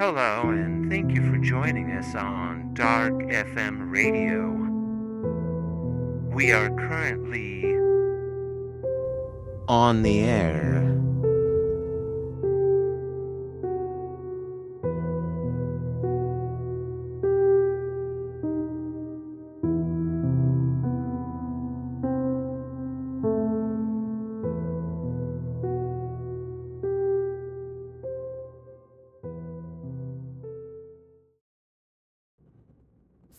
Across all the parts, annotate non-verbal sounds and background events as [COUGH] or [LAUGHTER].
Hello, and thank you for joining us on Dark FM Radio. We are currently on the air.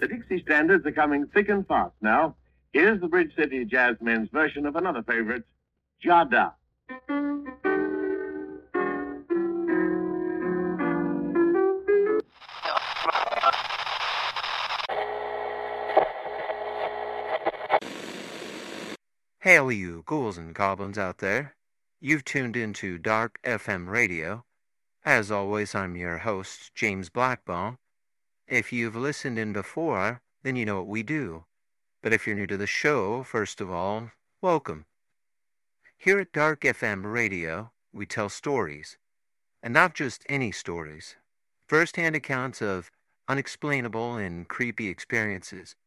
The Dixie standards are coming thick and fast now. Here's the Bridge City Jazzmen's version of another favorite, Jada. Hail, you ghouls and goblins out there. You've tuned into Dark FM Radio. As always, I'm your host, James Blackbone. If you've listened in before, then you know what we do. But if you're new to the show, first of all, welcome. Here at Dark FM Radio, we tell stories. And not just any stories. First-hand accounts of unexplainable and creepy experiences.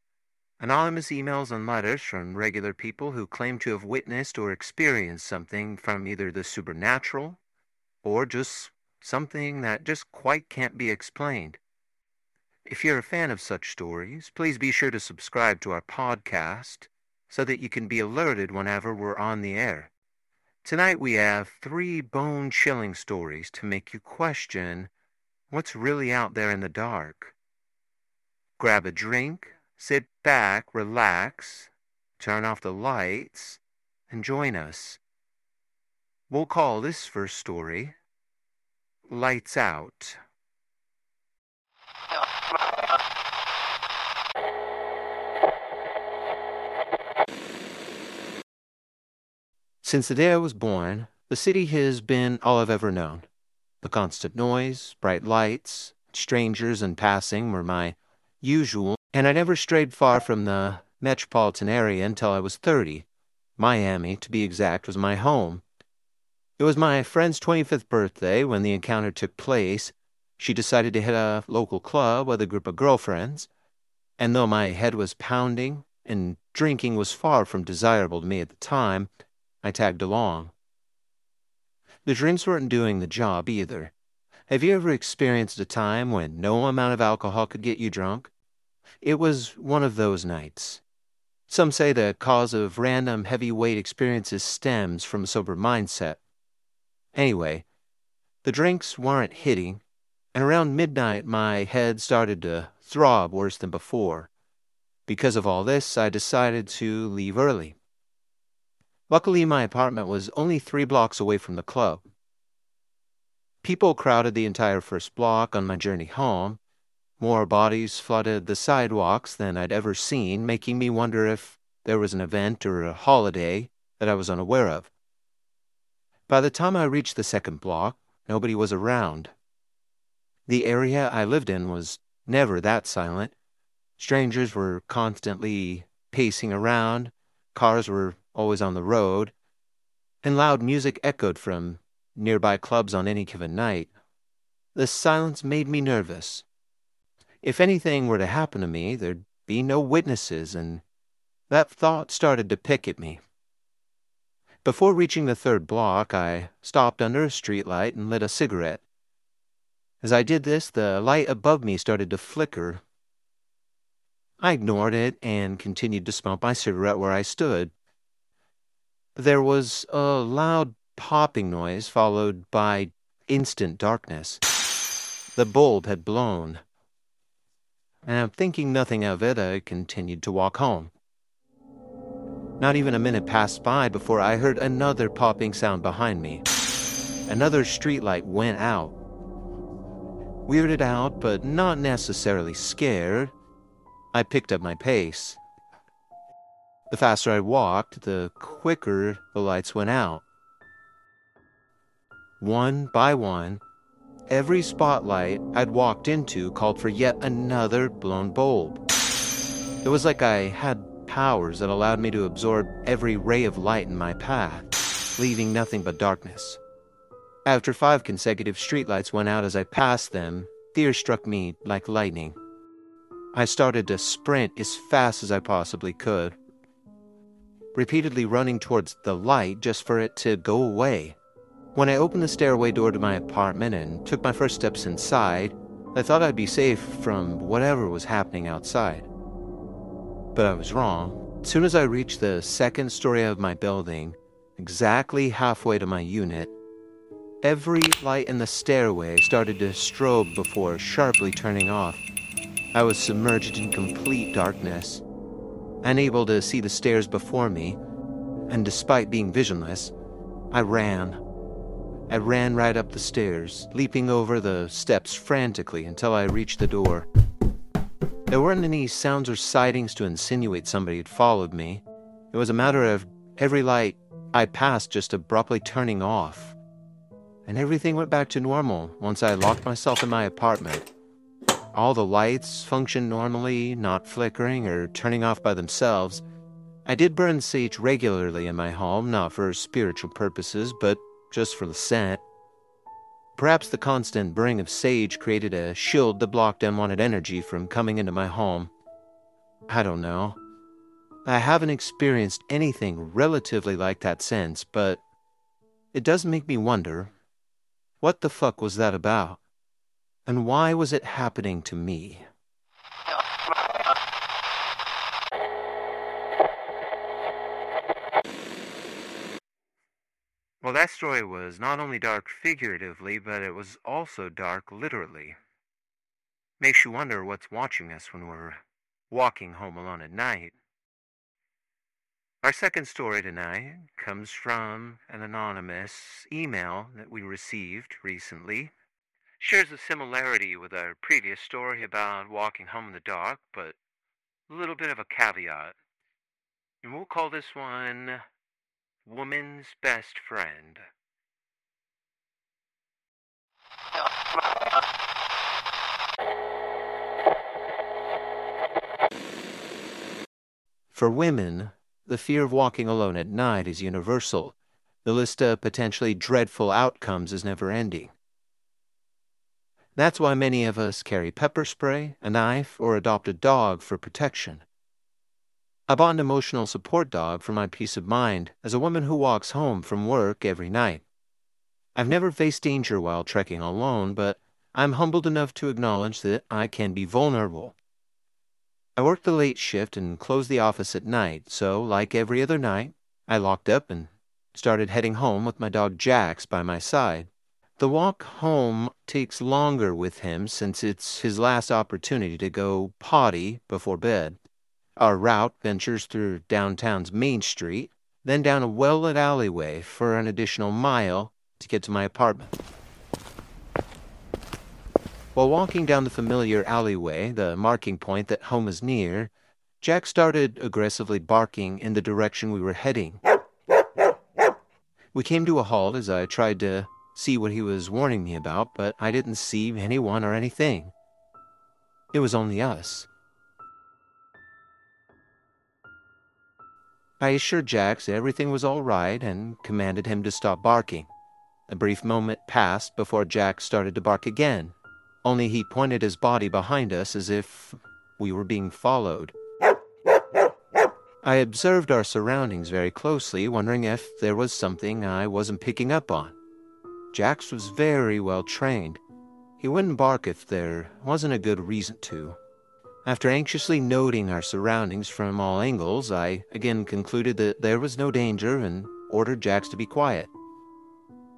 Anonymous emails and letters from regular people who claim to have witnessed or experienced something from either the supernatural or just something that just quite can't be explained. If you're a fan of such stories, please be sure to subscribe to our podcast so that you can be alerted whenever we're on the air. Tonight we have three bone-chilling stories to make you question what's really out there in the dark. Grab a drink, sit back, relax, turn off the lights, and join us. We'll call this first story Lights Out. Since the day I was born, the city has been all I've ever known. The constant noise, bright lights, strangers in passing were my usual, and I never strayed far from the metropolitan area until I was 30. Miami, to be exact, was my home. It was my friend's 25th birthday when the encounter took place. She decided to hit a local club with a group of girlfriends, and though my head was pounding and drinking was far from desirable to me at the time, I tagged along. The drinks weren't doing the job either. Have you ever experienced a time when no amount of alcohol could get you drunk? It was one of those nights. Some say the cause of random heavyweight experiences stems from a sober mindset. Anyway, the drinks weren't hitting, and around midnight my head started to throb worse than before. Because of all this, I decided to leave early. Luckily, my apartment was only three blocks away from the club. People crowded the entire first block on my journey home. More bodies flooded the sidewalks than I'd ever seen, making me wonder if there was an event or a holiday that I was unaware of. By the time I reached the second block, nobody was around. The area I lived in was never that silent. Strangers were constantly pacing around, cars were always on the road, and loud music echoed from nearby clubs on any given night. The silence made me nervous. If anything were to happen to me, there'd be no witnesses, and that thought started to pick at me. Before reaching the third block, I stopped under a streetlight and lit a cigarette. As I did this, the light above me started to flicker. I ignored it and continued to smoke my cigarette where I stood. There was a loud popping noise followed by instant darkness. The bulb had blown. And thinking nothing of it, I continued to walk home. Not even a minute passed by before I heard another popping sound behind me. Another streetlight went out. Weirded out, but not necessarily scared, I picked up my pace. The faster I walked, the quicker the lights went out. One by one, every spotlight I'd walked into called for yet another blown bulb. It was like I had powers that allowed me to absorb every ray of light in my path, leaving nothing but darkness. After five consecutive streetlights went out as I passed them, Fear struck me like lightning. I started to sprint as fast as I possibly could, repeatedly running towards the light just for it to go away. When I opened the stairway door to my apartment and took my first steps inside, I thought I'd be safe from whatever was happening outside. But I was wrong. As soon as I reached the second story of my building, exactly halfway to my unit, every light in the stairway started to strobe before sharply turning off. I was submerged in complete darkness, unable to see the stairs before me, and despite being visionless, I ran. I ran right up the stairs, leaping over the steps frantically until I reached the door. There weren't any sounds or sightings to insinuate somebody had followed me. It was a matter of every light I passed just abruptly turning off. And everything went back to normal once I locked myself in my apartment. All the lights functioned normally, not flickering or turning off by themselves. I did burn sage regularly in my home, not for spiritual purposes, but just for the scent. Perhaps the constant burning of sage created a shield that blocked unwanted energy from coming into my home. I don't know. I haven't experienced anything relatively like that since, but it does make me wonder what the fuck was that about? And why was it happening to me? Well, that story was not only dark figuratively, but it was also dark literally. Makes you wonder what's watching us when we're walking home alone at night. Our second story tonight comes from an anonymous email that we received recently shares a similarity with our previous story about walking home in the dark, but a little bit of a caveat. And we'll call this one Woman's Best Friend. For women, the fear of walking alone at night is universal. The list of potentially dreadful outcomes is never ending. That's why many of us carry pepper spray, a knife, or adopt a dog for protection. I bought an emotional support dog for my peace of mind as a woman who walks home from work every night. I've never faced danger while trekking alone, but I'm humbled enough to acknowledge that I can be vulnerable. I work the late shift and closed the office at night, so, like every other night, I locked up and started heading home with my dog Jax by my side. The walk home takes longer with him since it's his last opportunity to go potty before bed. Our route ventures through downtown's Main Street, then down a well lit alleyway for an additional mile to get to my apartment. While walking down the familiar alleyway, the marking point that home is near, Jax started aggressively barking in the direction we were heading. We came to a halt as I tried to see what he was warning me about, but I didn't see anyone or anything. It was only us. I assured Jax everything was all right and commanded him to stop barking. A brief moment passed before Jax started to bark again, only he pointed his body behind us as if we were being followed. I observed our surroundings very closely, wondering if there was something I wasn't picking up on. Jax was very well trained. He wouldn't bark if there wasn't a good reason to. After anxiously noting our surroundings from all angles, I again concluded that there was no danger and ordered Jax to be quiet.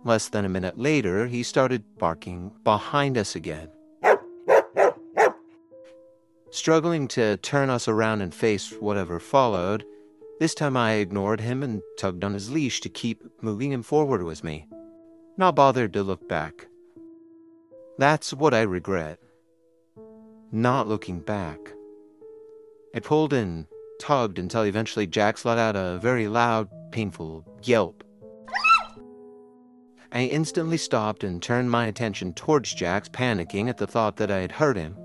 Less than a minute later, he started barking behind us again. Struggling to turn us around and face whatever followed, this time I ignored him and tugged on his leash to keep moving him forward with me not bothered to look back. That's what I regret. Not looking back. I pulled and tugged until eventually Jax let out a very loud, painful yelp. I instantly stopped and turned my attention towards Jax, panicking at the thought that I had hurt him.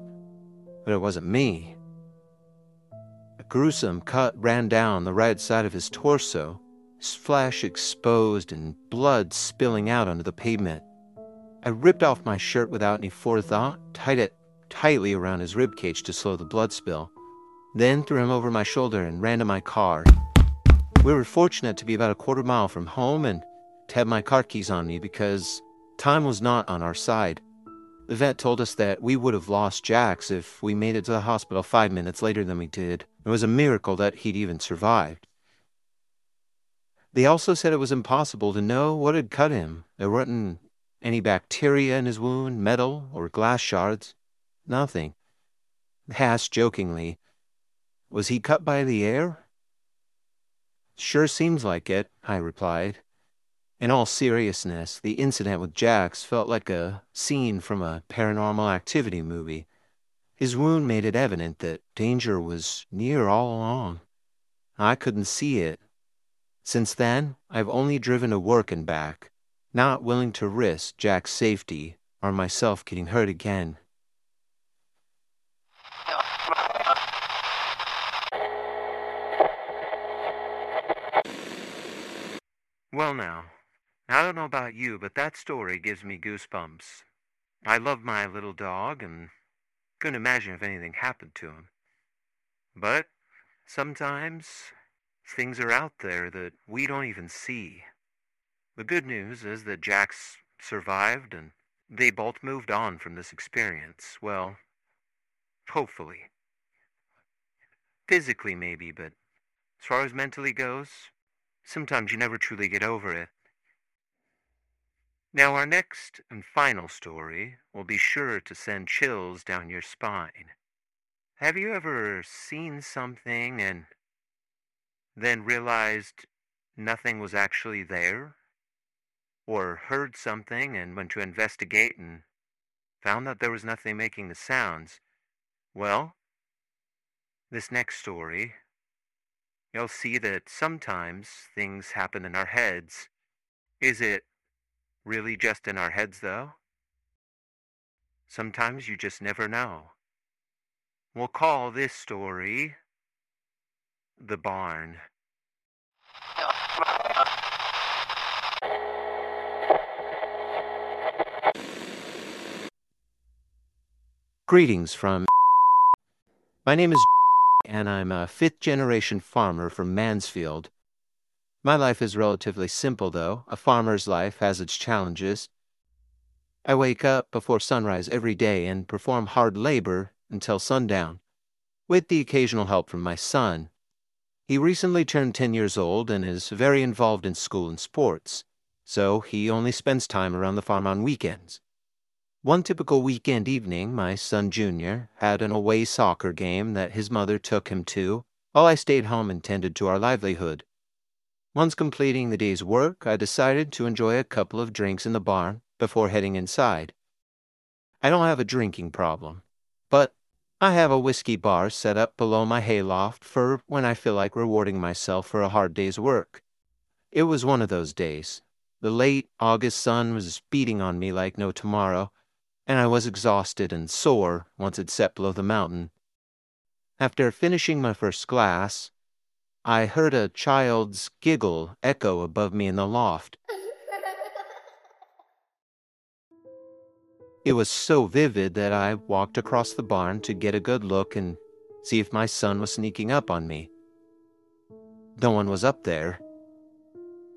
But it wasn't me. A gruesome cut ran down the right side of his torso, flesh exposed and blood spilling out onto the pavement. I ripped off my shirt without any forethought, tied it tightly around his ribcage to slow the blood spill, then threw him over my shoulder and ran to my car. We were fortunate to be about a quarter mile from home and to have my car keys on me because time was not on our side. The vet told us that we would have lost Jax if we made it to the hospital five minutes later than we did. It was a miracle that he'd even survived. They also said it was impossible to know what had cut him. There weren't any bacteria in his wound, metal, or glass shards. Nothing. Asked jokingly, Was he cut by the air? Sure seems like it, I replied. In all seriousness, the incident with Jax felt like a scene from a paranormal activity movie. His wound made it evident that danger was near all along. I couldn't see it. Since then, I've only driven to work and back, not willing to risk Jax's safety or myself getting hurt again. Well, now, I don't know about you, but that story gives me goosebumps. I love my little dog and couldn't imagine if anything happened to him. But sometimes things are out there that we don't even see. The good news is that Jax survived and they both moved on from this experience. Well, hopefully. Physically, maybe, but as far as mentally goes, sometimes you never truly get over it. Now, our next and final story will be sure to send chills down your spine. Have you ever seen something and then realized nothing was actually there? Or heard something and went to investigate and found that there was nothing making the sounds? Well, this next story, you'll see that sometimes things happen in our heads. Is it really just in our heads, though? Sometimes you just never know. We'll call this story The Barn. Greetings from. My name is and I'm a fifth generation farmer from Mansfield, my life is relatively simple, though. A farmer's life has its challenges. I wake up before sunrise every day and perform hard labor until sundown, with the occasional help from my son. He recently turned 10 years old and is very involved in school and sports, so he only spends time around the farm on weekends. One typical weekend evening, my son Junior had an away soccer game that his mother took him to, while I stayed home and tended to our livelihood. Once completing the day's work, I decided to enjoy a couple of drinks in the barn before heading inside. I don't have a drinking problem, but I have a whiskey bar set up below my hayloft for when I feel like rewarding myself for a hard day's work. It was one of those days. The late August sun was beating on me like no tomorrow, and I was exhausted and sore once it set below the mountain. After finishing my first glass, I heard a child's giggle echo above me in the loft. It was so vivid that I walked across the barn to get a good look and see if my son was sneaking up on me. No one was up there.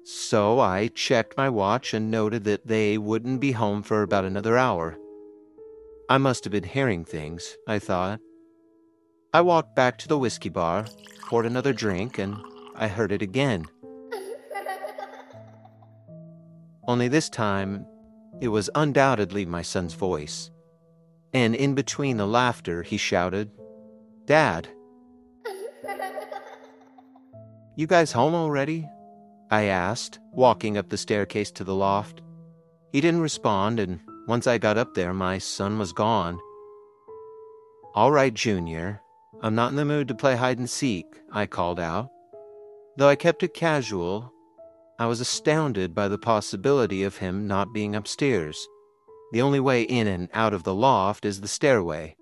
So I checked my watch and noted that they wouldn't be home for about another hour. I must have been hearing things, I thought. I walked back to the whiskey bar poured another drink, and I heard it again. [LAUGHS] Only this time, it was undoubtedly my son's voice. And in between the laughter, he shouted, Dad! [LAUGHS] You guys home already? I asked, walking up the staircase to the loft. He didn't respond, and once I got up there, my son was gone. All right, Junior, I'm not in the mood to play hide and seek, I called out. Though I kept it casual, I was astounded by the possibility of him not being upstairs. The only way in and out of the loft is the stairway.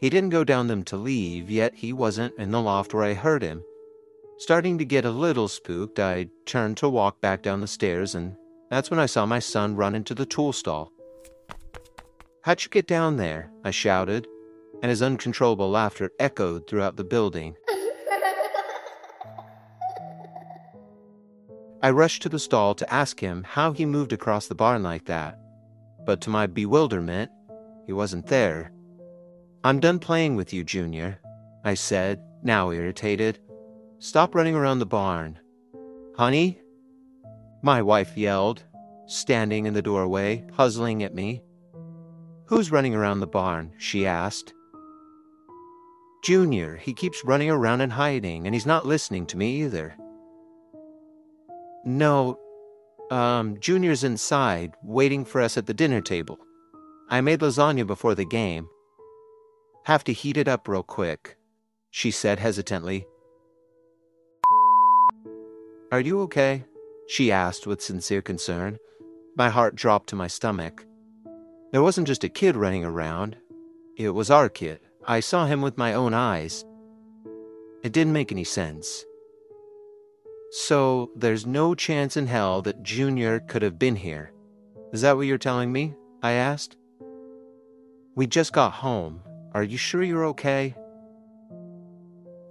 He didn't go down them to leave, yet he wasn't in the loft where I heard him. Starting to get a little spooked, I turned to walk back down the stairs and That's when I saw my son run into the tool stall. How'd you get down there? I shouted, and his uncontrollable laughter echoed throughout the building. I rushed to the stall to ask him how he moved across the barn like that, but to my bewilderment, he wasn't there. I'm done playing with you, Junior, I said, now irritated. Stop running around the barn. Honey? My wife yelled, standing in the doorway, puzzling at me. Who's running around the barn? she asked. Junior, he keeps running around and hiding, and he's not listening to me either. No, um, Junior's inside, waiting for us at the dinner table. I made lasagna before the game. Have to heat it up real quick, she said hesitantly. Are you okay? she asked with sincere concern. My heart dropped to my stomach. There wasn't just a kid running around, it was our kid. I saw him with my own eyes. It didn't make any sense. So, there's no chance in hell that Junior could have been here. Is that what you're telling me? I asked. We just got home. Are you sure you're okay?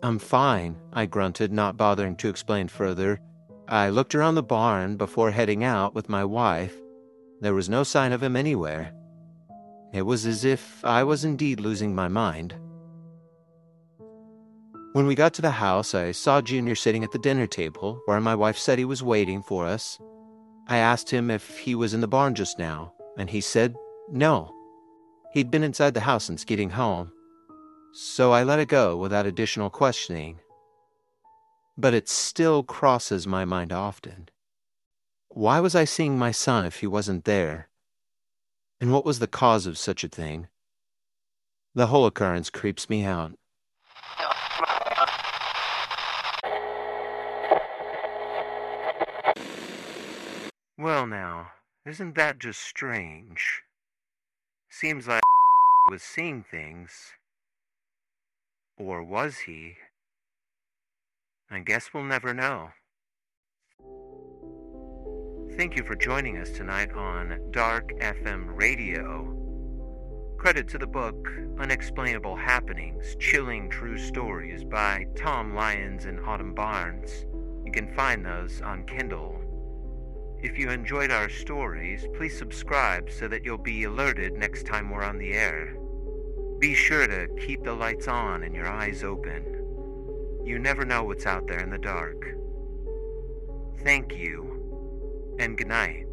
I'm fine, I grunted, not bothering to explain further. I looked around the barn before heading out with my wife. There was no sign of him anywhere. It was as if I was indeed losing my mind. When we got to the house, I saw Junior sitting at the dinner table where my wife said he was waiting for us. I asked him if he was in the barn just now, and he said no. He'd been inside the house since getting home. So I let it go without additional questioning. But it still crosses my mind often. Why was I seeing my son if he wasn't there? And what was the cause of such a thing? The whole occurrence creeps me out. Well, now, isn't that just strange? Seems like was seeing things. Or was he? I guess we'll never know. Thank you for joining us tonight on Dark FM Radio. Credit to the book Unexplainable Happenings Chilling True Stories by Tom Lyons and Autumn Barnes. You can find those on Kindle. If you enjoyed our stories, please subscribe so that you'll be alerted next time we're on the air. Be sure to keep the lights on and your eyes open. You never know what's out there in the dark. Thank you, and good night.